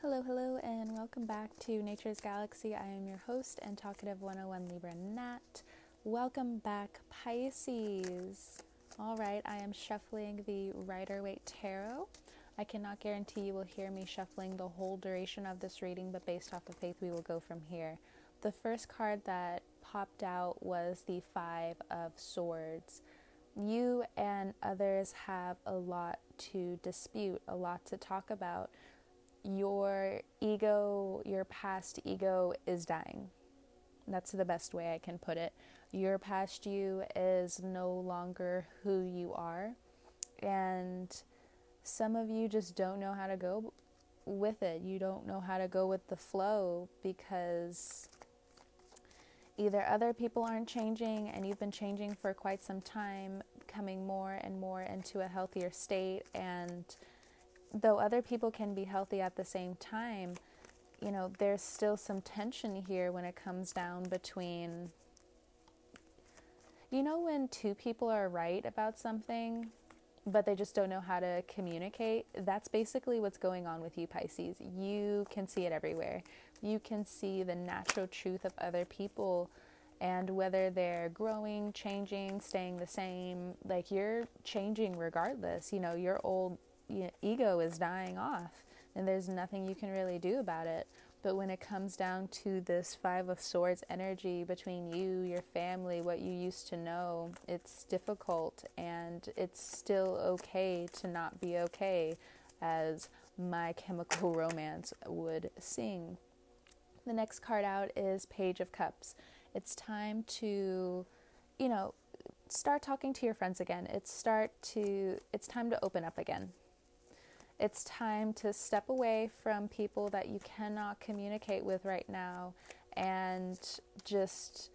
Hello, hello, and welcome back to Nature's Galaxy. I am your host and talkative 101 Libra Nat. Welcome back, Pisces. All right, I am shuffling the Rider Waite Tarot. I cannot guarantee you will hear me shuffling the whole duration of this reading, but based off of faith, we will go from here. The first card that popped out was the Five of Swords. You and others have a lot to dispute, a lot to talk about your ego, your past ego is dying. That's the best way I can put it. Your past you is no longer who you are. And some of you just don't know how to go with it. You don't know how to go with the flow because either other people aren't changing and you've been changing for quite some time, coming more and more into a healthier state and though other people can be healthy at the same time, you know, there's still some tension here when it comes down between. You know, when two people are right about something, but they just don't know how to communicate, that's basically what's going on with you, Pisces. You can see it everywhere. You can see the natural truth of other people and whether they're growing, changing, staying the same. Like you're changing regardless. You know, your old ego is dying off and there's nothing you can really do about it. But when it comes down to this Five of Swords energy between you, your family, what you used to know, it's difficult and it's still okay to not be okay, as My Chemical Romance would sing. The next card out is Page of Cups. It's time to, you know, start talking to your friends again. It's start to it's time to open up again. It's time to step away from people that you cannot communicate with right now and just,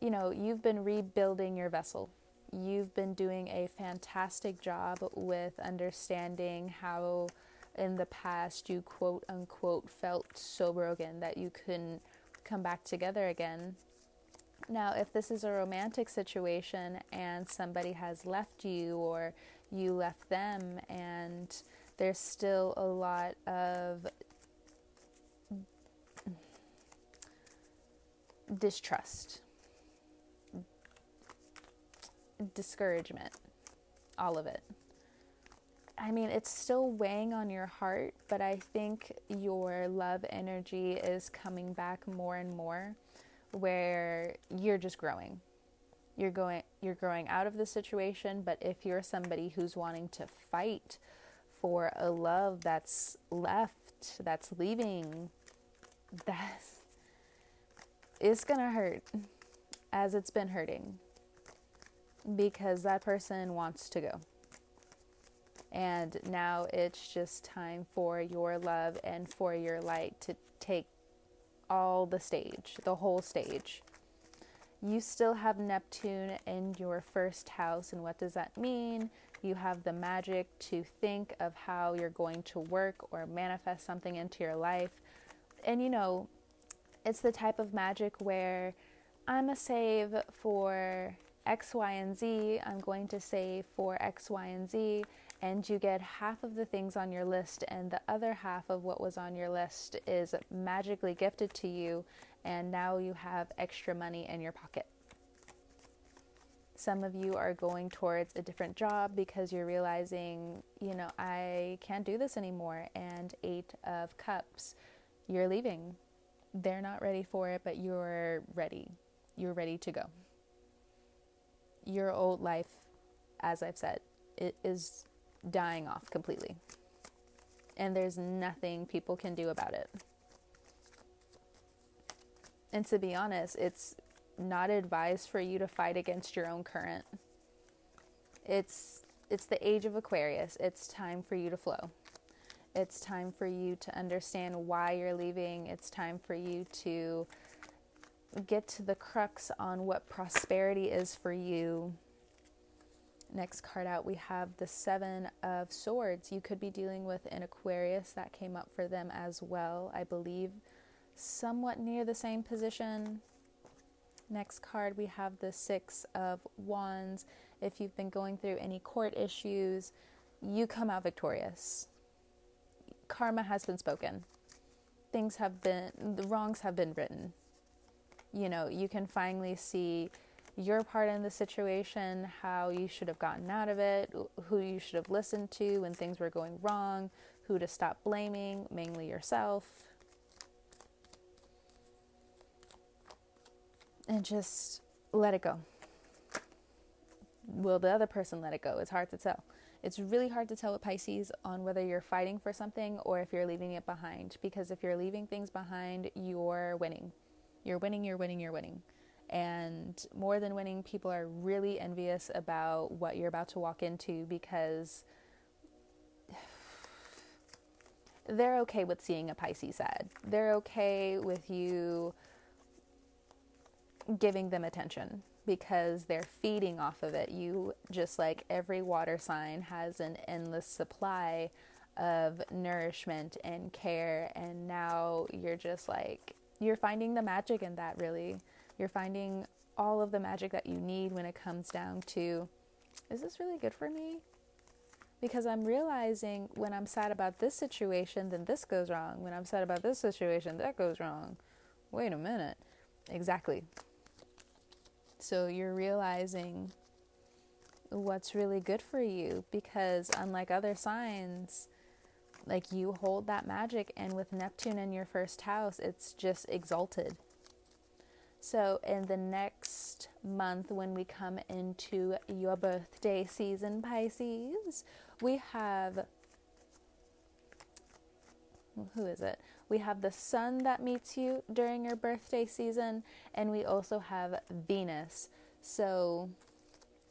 you know, you've been rebuilding your vessel. You've been doing a fantastic job with understanding how in the past you quote unquote felt so broken that you couldn't come back together again. Now, if this is a romantic situation and somebody has left you or you left them and there's still a lot of distrust, discouragement, all of it. I mean, it's still weighing on your heart, but I think your love energy is coming back more and more where you're just growing. You're going you're growing out of the situation, but if you're somebody who's wanting to fight for a love that's left, that's leaving, that is going to hurt as it's been hurting because that person wants to go. And now it's just time for your love and for your light to take all the stage, the whole stage. You still have Neptune in your first house, and what does that mean? You have the magic to think of how you're going to work or manifest something into your life. And you know, it's the type of magic where I'm a save for X, Y, and Z. I'm going to save for X, Y, and Z. And you get half of the things on your list, and the other half of what was on your list is magically gifted to you. And now you have extra money in your pocket. Some of you are going towards a different job because you're realizing, you know, I can't do this anymore. And Eight of Cups, you're leaving. They're not ready for it, but you're ready. You're ready to go. Your old life, as I've said, it is dying off completely. And there's nothing people can do about it. And to be honest, it's not advised for you to fight against your own current. It's it's the age of Aquarius. It's time for you to flow. It's time for you to understand why you're leaving. It's time for you to get to the crux on what prosperity is for you. Next card out, we have the Seven of Swords. You could be dealing with an Aquarius that came up for them as well, I believe, somewhat near the same position. Next card, we have the Six of Wands. If you've been going through any court issues, you come out victorious. Karma has been spoken. things have been, the wrongs have been written. You know, you can finally see your part in the situation, how you should have gotten out of it, who you should have listened to when things were going wrong, who to stop blaming, mainly yourself. And just let it go. Will the other person let it go? It's hard to tell. It's really hard to tell with Pisces on whether you're fighting for something or if you're leaving it behind. Because if you're leaving things behind, you're winning. You're winning, you're winning, you're winning. And more than winning, people are really envious about what you're about to walk into because they're okay with seeing a Pisces sad. They're okay with you giving them attention because they're feeding off of it. You just like every water sign has an endless supply of nourishment and care, and now you're just like, you're finding the magic in that, really. You're finding all of the magic that you need when it comes down to is this really good for me? Because I'm realizing when I'm sad about this situation, then this goes wrong. When I'm sad about this situation, that goes wrong. Wait a minute. Exactly. So you're realizing what's really good for you because, unlike other signs, like you hold that magic, and with Neptune in your first house, it's just exalted. So, in the next month, when we come into your birthday season, Pisces, we have who is it? We have the sun that meets you during your birthday season, and we also have Venus. So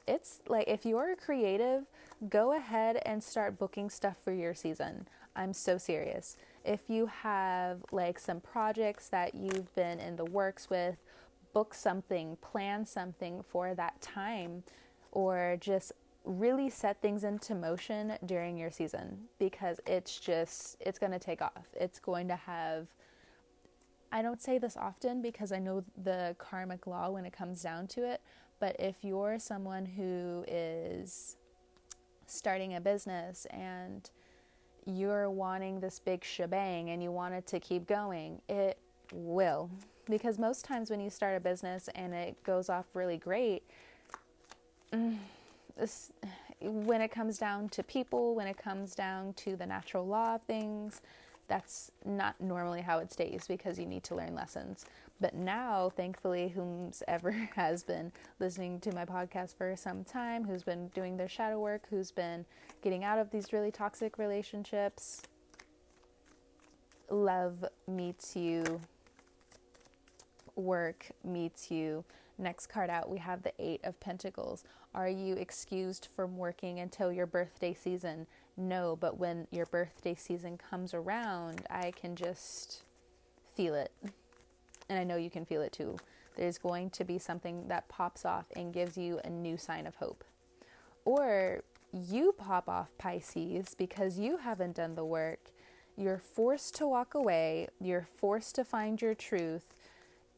it's like if you're creative, go ahead and start booking stuff for your season. I'm so serious. If you have like some projects that you've been in the works with, book something, plan something for that time, or just really set things into motion during your season because it's just it's going to take off. It's going to have I don't say this often because I know the karmic law when it comes down to it, but if you're someone who is starting a business and you're wanting this big shebang and you want it to keep going, it will. Because most times when you start a business and it goes off really great, mm, this, when it comes down to people, when it comes down to the natural law of things, that's not normally how it stays because you need to learn lessons. But now, thankfully, whomsoever has been listening to my podcast for some time, who's been doing their shadow work, who's been getting out of these really toxic relationships, love meets you, work meets you. Next card out, we have the Eight of Pentacles. Are you excused from working until your birthday season? No, but when your birthday season comes around, I can just feel it. And I know you can feel it too. There's going to be something that pops off and gives you a new sign of hope. Or you pop off Pisces because you haven't done the work. You're forced to walk away, you're forced to find your truth.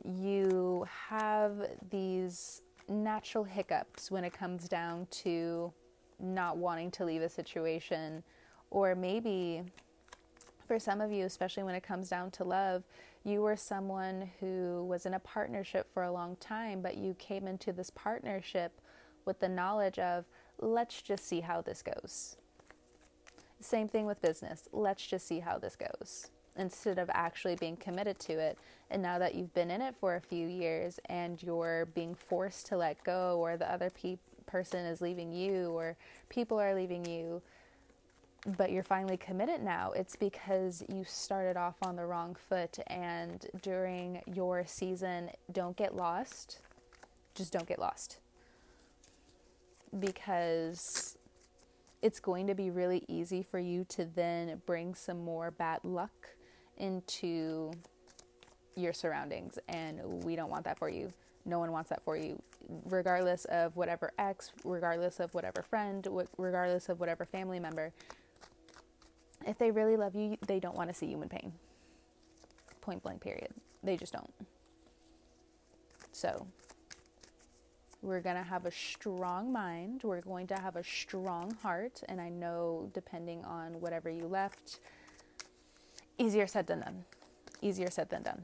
You have these natural hiccups when it comes down to not wanting to leave a situation, or maybe for some of you, especially when it comes down to love, you were someone who was in a partnership for a long time, but you came into this partnership with the knowledge of, let's just see how this goes. Same thing with business. Let's just see how this goes instead of actually being committed to it. And now that you've been in it for a few years and you're being forced to let go, or the other pe- person is leaving you, or people are leaving you, but you're finally committed now, it's because you started off on the wrong foot. And during your season, don't get lost. Just don't get lost. Because it's going to be really easy for you to then bring some more bad luck into your surroundings and we don't want that for you. No one wants that for you. Regardless of whatever ex regardless of whatever friend regardless of whatever family member if they really love you they don't want to see you in pain. Point blank period. They just don't. So we're going to have a strong mind. We're going to have a strong heart and i know depending on whatever you left easier said than done. easier said than done.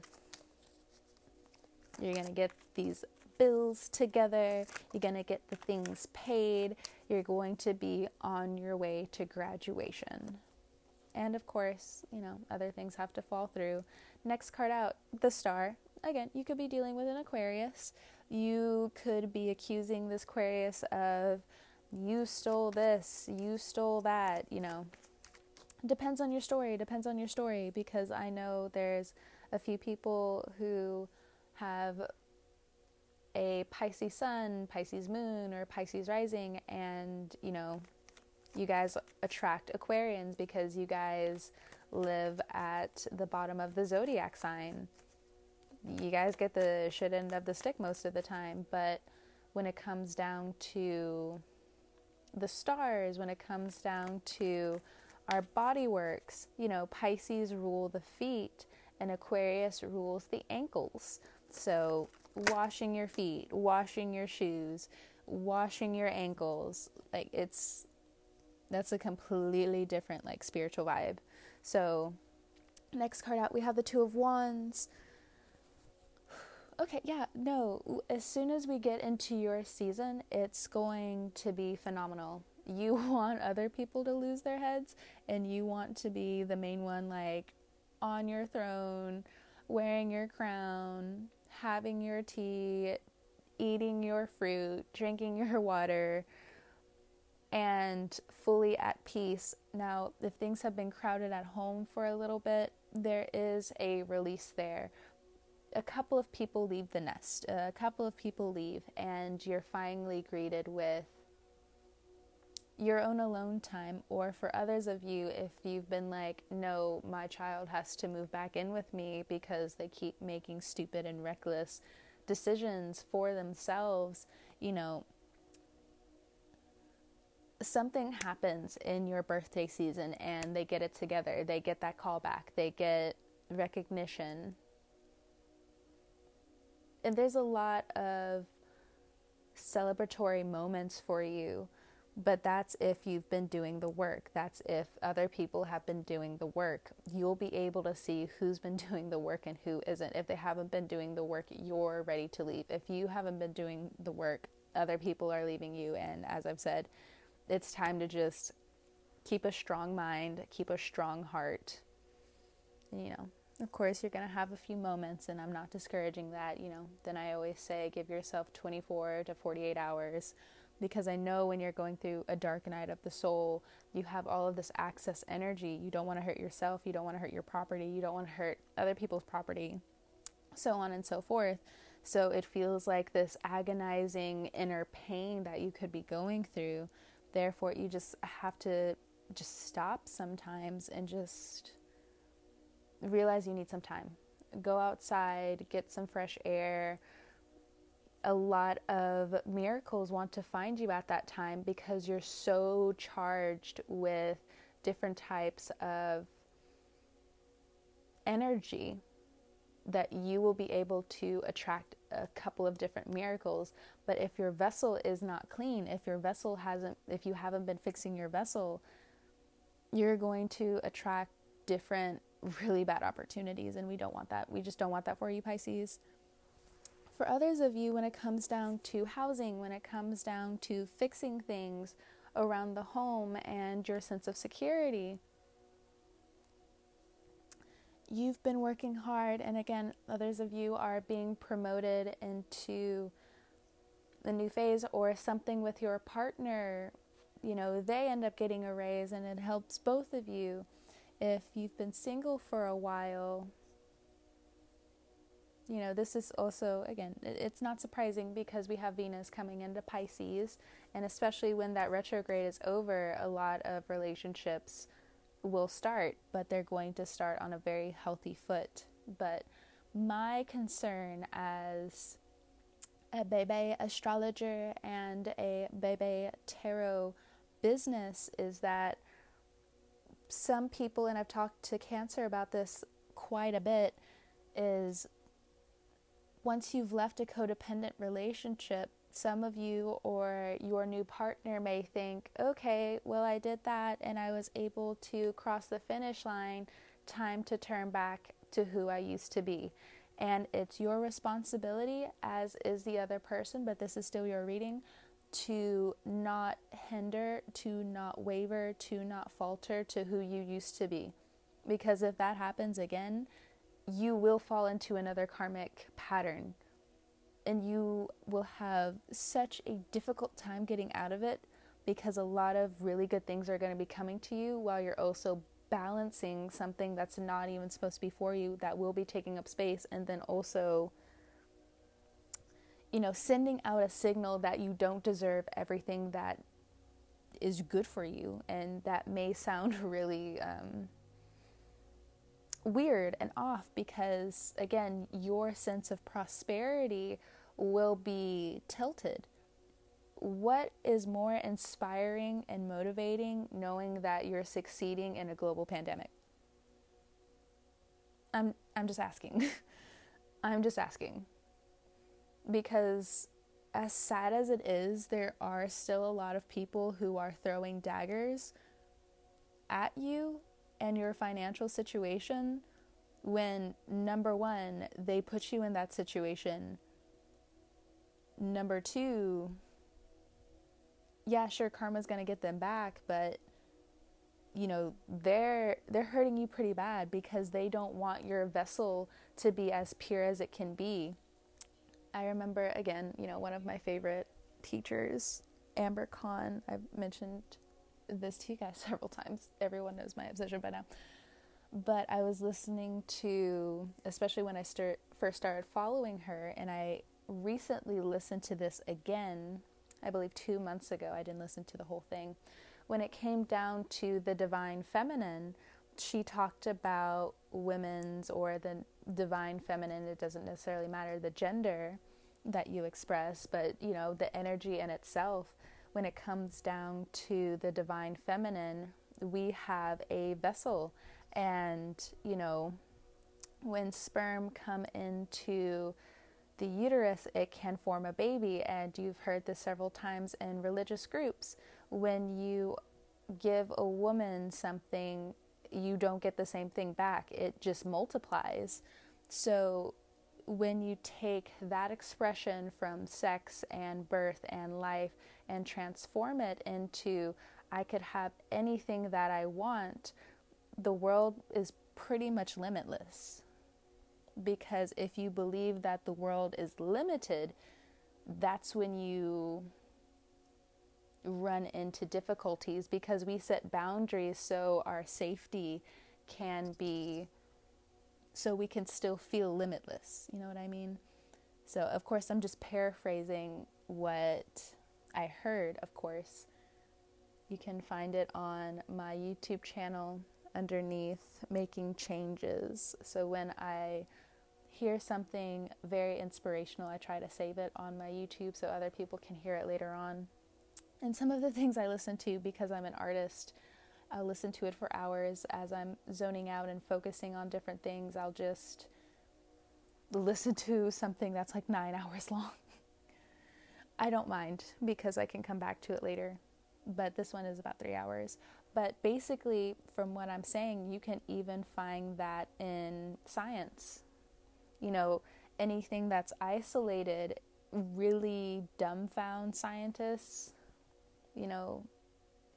You're going to get these bills together, you're going to get the things paid, you're going to be on your way to graduation. And of course, you know, other things have to fall through. Next card out, the star. Again, you could be dealing with an Aquarius. You could be accusing this Aquarius of, you stole this, you stole that, you know. Depends on your story, depends on your story, because I know there's a few people who have a Pisces sun, Pisces moon, or Pisces rising, and you know, you guys attract Aquarians because you guys live at the bottom of the zodiac sign. You guys get the shit end of the stick most of the time, but when it comes down to the stars, when it comes down to our body works, you know, Pisces rule the feet and Aquarius rules the ankles. So, washing your feet, washing your shoes, washing your ankles, like it's that's a completely different like spiritual vibe. So, next card out we have the 2 of wands. Okay, yeah, no, as soon as we get into your season, it's going to be phenomenal. You want other people to lose their heads and you want to be the main one like on your throne, wearing your crown, having your tea, eating your fruit, drinking your water, and fully at peace. Now, if things have been crowded at home for a little bit, there is a release there. A couple of people leave the nest, a couple of people leave, and you're finally greeted with your own alone time, or for others of you, if you've been like, no, my child has to move back in with me because they keep making stupid and reckless decisions for themselves, you know, something happens in your birthday season and they get it together. They get that call back, they get recognition. And there's a lot of celebratory moments for you but that's if you've been doing the work. That's if other people have been doing the work. You'll be able to see who's been doing the work and who isn't. If they haven't been doing the work, you're ready to leave. If you haven't been doing the work, other people are leaving you. And as I've said, it's time to just keep a strong mind, keep a strong heart. You know, of course, you're going to have a few moments, and I'm not discouraging that. You know, then I always say give yourself 24 to 48 hours because I know when you're going through a dark night of the soul, you have all of this access energy. You don't want to hurt yourself, you don't want to hurt your property, you don't want to hurt other people's property, so on and so forth. So it feels like this agonizing inner pain that you could be going through. Therefore, you just have to just stop sometimes and just realize you need some time. Go outside, get some fresh air, a lot of miracles want to find you at that time because you're so charged with different types of energy that you will be able to attract a couple of different miracles. But if your vessel is not clean if your vessel hasn't if you haven't been fixing your vessel you're going to attract different really bad opportunities. And we don't want that. We just don't want that for you pisces for others of you, when it comes down to housing, when it comes down to fixing things around the home and your sense of security, you've been working hard. And again, others of you are being promoted into the new phase or something with your partner. You know, they end up getting a raise and it helps both of you. If you've been single for a while, you know, this is also, again, it's not surprising because we have Venus coming into Pisces, and especially when that retrograde is over, a lot of relationships will start, but they're going to start on a very healthy foot. But my concern as a Bebe astrologer and a Bebe tarot business is that some people, and I've talked to Cancer about this quite a bit, is once you've left a codependent relationship, some of you or your new partner may think, okay, well, I did that and I was able to cross the finish line. Time to turn back to who I used to be. And it's your responsibility, as is the other person, but this is still your reading, to not hinder, to not waver, to not falter to who you used to be. Because if that happens again, you will fall into another karmic pattern and you will have such a difficult time getting out of it because a lot of really good things are going to be coming to you while you're also balancing something that's not even supposed to be for you that will be taking up space and then also you know sending out a signal that you don't deserve everything that is good for you and that may sound really um, weird and off because again your sense of prosperity will be tilted what is more inspiring and motivating knowing that you're succeeding in a global pandemic? I'm I'm just asking. I'm just asking. Because as sad as it is, there are still a lot of people who are throwing daggers at you and your financial situation when number 1, they put you in that situation. Number 2, yeah, sure, karma's to get them back, but you know, they're they're hurting you pretty bad because they don't want your vessel to be as pure as it can be. I remember again, you know, one of my favorite teachers, Amber Khan. I've mentioned this to you guys several times. Everyone knows my obsession by now. But I was listening to, especially when I first started following her, and I recently listened to this again I believe two months ago. I didn't listen to the whole thing. When it came down to the divine feminine, she talked about women's or the divine feminine. It doesn't necessarily matter the gender that you express, but you know, the energy in itself. When it comes down to the divine feminine, we have a vessel, and you know, when sperm come into the uterus, it can form a baby. And you've heard this several times in religious groups. When you give a woman something, you don't get the same thing back, it just multiplies. So, when you take that expression from sex and birth and life and transform it into, I could have anything that I want, the world is pretty much limitless. Because if you believe that the world is limited, that's when you run into difficulties because we set boundaries so our safety can be so we can still feel limitless. You know what I mean? So, of course, I'm just paraphrasing what I heard, of course. You can find it on my YouTube channel underneath Making Changes. So, when I hear something very inspirational, I try to save it on my YouTube so other people can hear it later on. And some of the things I listen to because I'm an artist, I'll listen to it for hours as I'm zoning out and focusing on different things. I'll just listen to something that's like nine hours long. I don't mind because I can come back to it later, but this one is about three hours. But basically, from what I'm saying, you can even find that in science you know, anything that's isolated really dumbfound scientists. You know,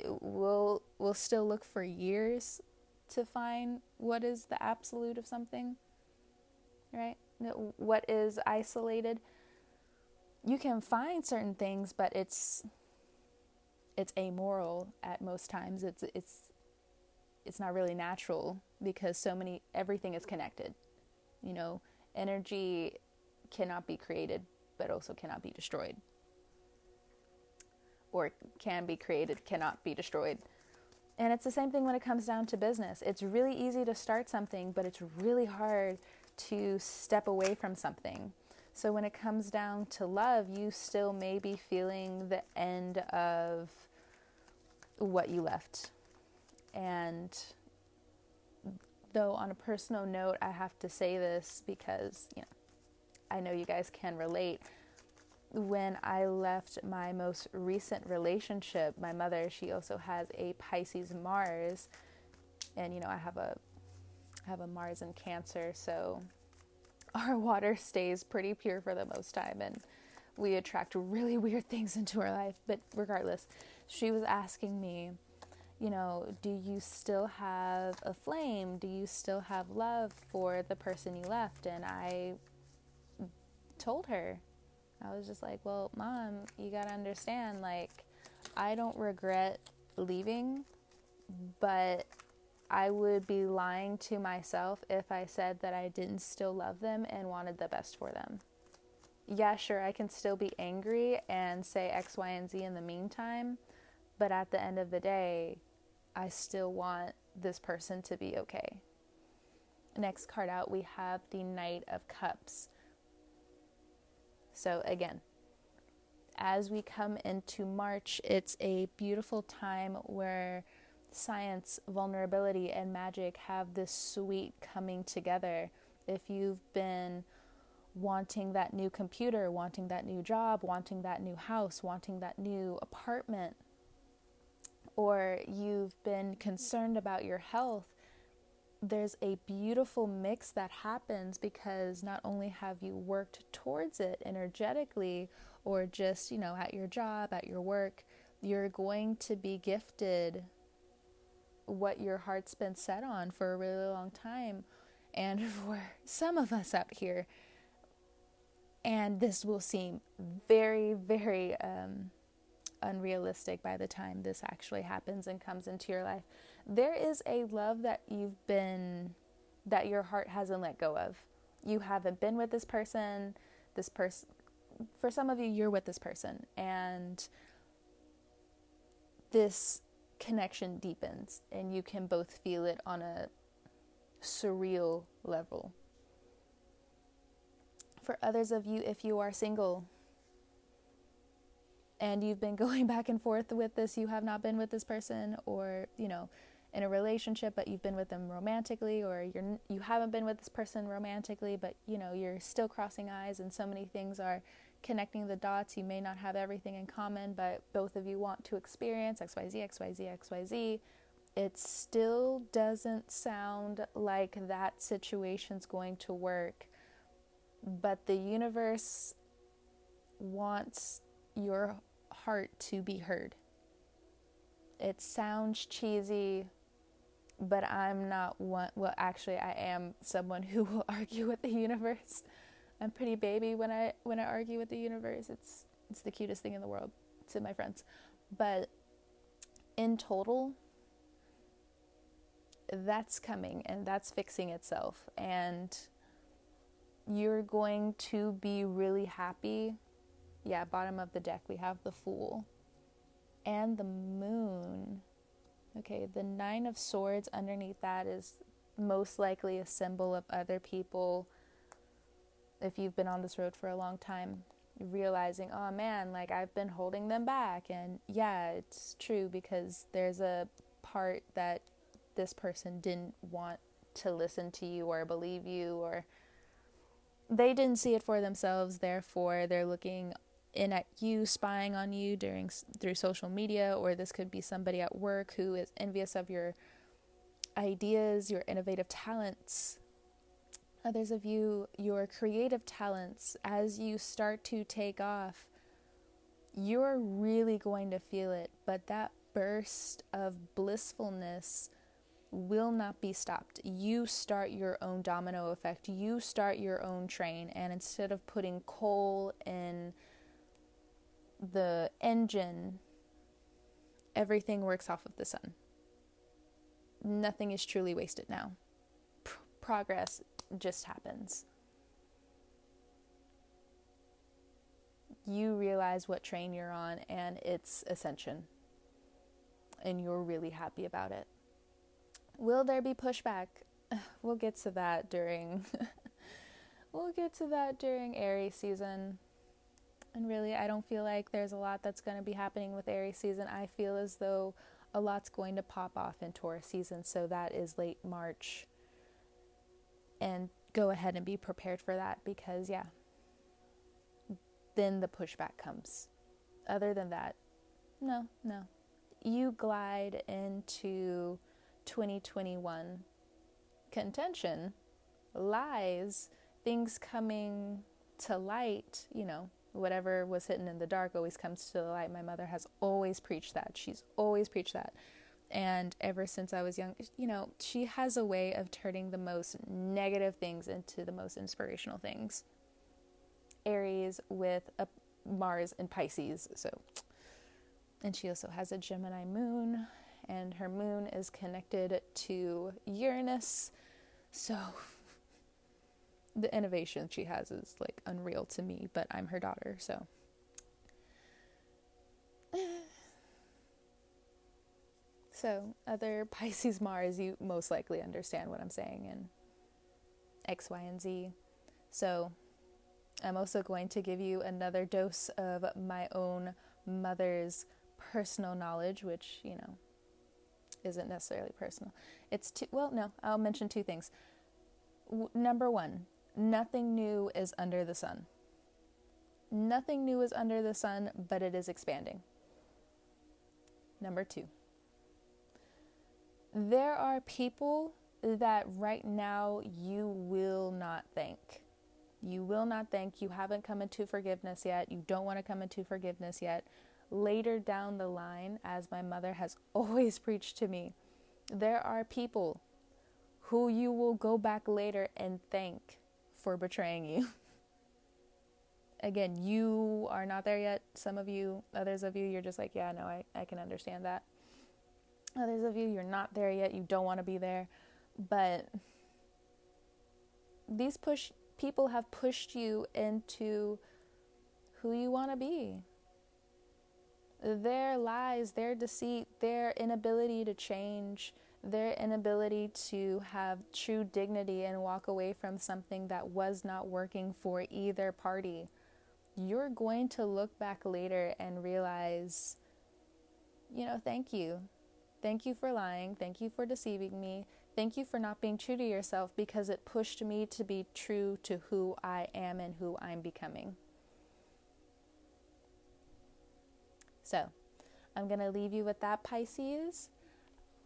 we'll we'll still look for years to find what is the absolute of something. Right? What is isolated? You can find certain things, but it's it's amoral at most times. It's it's it's not really natural because so many everything is connected. You know, energy cannot be created but also cannot be destroyed. Or can be created, cannot be destroyed. And it's the same thing when it comes down to business. It's really easy to start something, but it's really hard to step away from something. So when it comes down to love, you still may be feeling the end of what you left. And Though, on a personal note, I have to say this because, you know, I know you guys can relate. When I left my most recent relationship, my mother, she also has a Pisces Mars. And, you know, I have a I have a Mars in Cancer, so our water stays pretty pure for the most time and we attract really weird things into our life. But regardless, she was asking me, you know, do you still have a flame? Do you still have love for the person you left? And I told her, I was just like, well, mom, you got to understand, like, I don't regret leaving, but I would be lying to myself if I said that I didn't still love them and wanted the best for them. Yeah, sure, I can still be angry and say X, Y, and Z in the meantime, but at the end of the day, I still want this person to be okay. Next card out, we have the Knight of Cups. So, again, as we come into March, it's a beautiful time where science, vulnerability, and magic have this sweet coming together. If you've been wanting that new computer, wanting that new job, wanting that new house, wanting that new apartment, or you've been concerned about your health, there's a beautiful mix that happens because not only have you worked towards it energetically or just, you know, at your job, at your work, you're going to be gifted what your heart's been set on for a really long time. And for some of us up here, and this will seem very, very um, unrealistic by the time this actually happens and comes into your life. There is a love that you've been, that your heart hasn't let go of. You haven't been with this person. This person, for some of you, you're with this person, and this connection deepens, and you can both feel it on a surreal level. For others of you, if you are single and you've been going back and forth with this, you have not been with this person, or you know, in a relationship but you've been with them romantically or you're you haven't been with this person romantically but you know you're still crossing eyes and so many things are connecting the dots. You may not have everything in common but both of you want to experience xyz xyz xyz it still doesn't sound like that situation's going to work but the universe wants your heart to be heard. It sounds cheesy but I'm not one. Well, actually, I am someone who will argue with the universe. I'm pretty baby when I when I argue with the universe. It's it's the cutest thing in the world to my friends. But in total, that's coming and that's fixing itself and you're going to be really happy. Yeah, bottom of the deck we have the fool and the moon. Okay, the Nine of Swords underneath that is most likely a symbol of other people. If you've been on this road for a long time, realizing, oh man, like I've been holding them back. And yeah, it's true because there's a part that this person didn't want to listen to you or believe you or they didn't see it for themselves therefore they're looking in at you spying on you during through social media or this could be somebody at work who is envious of your ideas, your innovative talents. Others of you, your creative talents as you start to take off, you're really going to feel it, but that burst of blissfulness will not be stopped. You start your own domino effect. You start your own train and instead of putting coal in the engine, everything works off of the sun. Nothing is truly wasted now. P- progress just happens. You realize what train you're on and it's ascension. And you're really happy about it. Will there be pushback? We'll get to that during we'll get to that during Aries season. And really, I don't feel like there's a lot that's going to be happening with Aries season. I feel as though a lot's going to pop off in Taurus season, so that is late March. And go ahead and be prepared for that because, yeah, then the pushback comes. Other than that, no, no. You glide into 2021 contention, lies, things coming to light, you know, whatever was hidden in the dark always comes to the light. My mother has always preached that. She's always preached that. And ever since I was young, you know, she has a way of turning the most negative things into the most inspirational things. Aries with a Mars and Pisces, so and she also has a Gemini moon and her moon is connected to Uranus. So the innovation she has is like unreal to me, but I'm her daughter, so So, other Pisces Mars, you most likely understand what I'm saying in X, Y, and Z. So, I'm also going to give you another dose of my own mother's personal knowledge, which, you know, isn't necessarily personal. It's two, well, no, I'll mention two things. W- number one, nothing new is under the sun. Nothing new is under the sun, but it is expanding. Number two, there are people that right now you will not thank. You will not thank. You haven't come into forgiveness yet. You don't want to come into forgiveness yet. Later down the line, as my mother has always preached to me, there are people who you will go back later and thank for betraying you. Again, you are not there yet. Some of you, others of you, you're just like, yeah, no, I, I can understand that. Others of you, you're not there yet. You don't want to be there. But these push people have pushed you into who you want to be. Their lies, their deceit, their inability to change, their inability to have true dignity and walk away from something that was not working for either party. You're going to look back later and realize, you know, thank you. Thank you for lying. Thank you for deceiving me. Thank you for not being true to yourself because it pushed me to be true to who I am and who I'm becoming. So, I'm going to leave you with that, Pisces.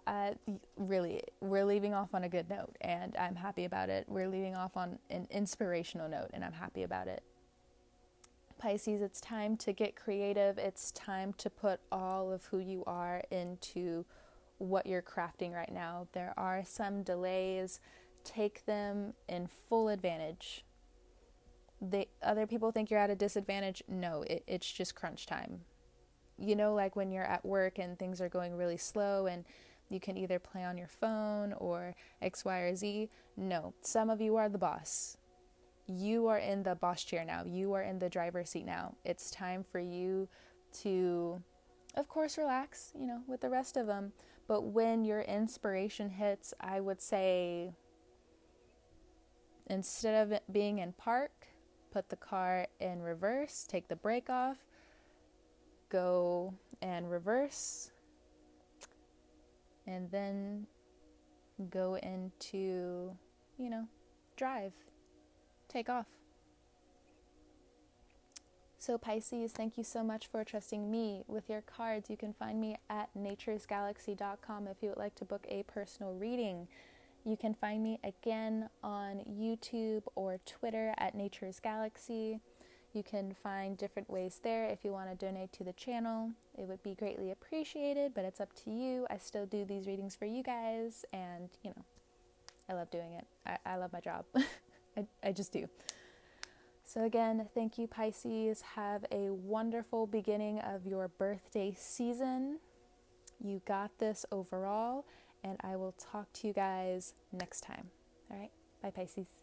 Uh, really, we're leaving off on a good note, and I'm happy about it. We're leaving off on an inspirational note, and I'm happy about it. Pisces, it's time to get creative. It's time to put all of who you are into what you're crafting right now. There are some delays, take them in full advantage. The other people think you're at a disadvantage. No, it, it's just crunch time. You know, like when you're at work and things are going really slow and you can either play on your phone or X, Y, or Z. No, some of you are the boss. You are in the boss chair now. You are in the driver's seat now. It's time for you to, of course, relax, you know, with the rest of them, but when your inspiration hits, I would say instead of being in park, put the car in reverse, take the brake off, go and reverse, and then go into, you know, drive, take off. So, Pisces, thank you so much for trusting me with your cards. You can find me at naturesgalaxy.com if you would like to book a personal reading. You can find me again on YouTube or Twitter at Nature's Galaxy. You can find different ways there if you want to donate to the channel. It would be greatly appreciated, but it's up to you. I still do these readings for you guys, and you know, I love doing it. I, I love my job. I, I just do. So, again, thank you, Pisces. Have a wonderful beginning of your birthday season. You got this overall, and I will talk to you guys next time. All right, bye, Pisces.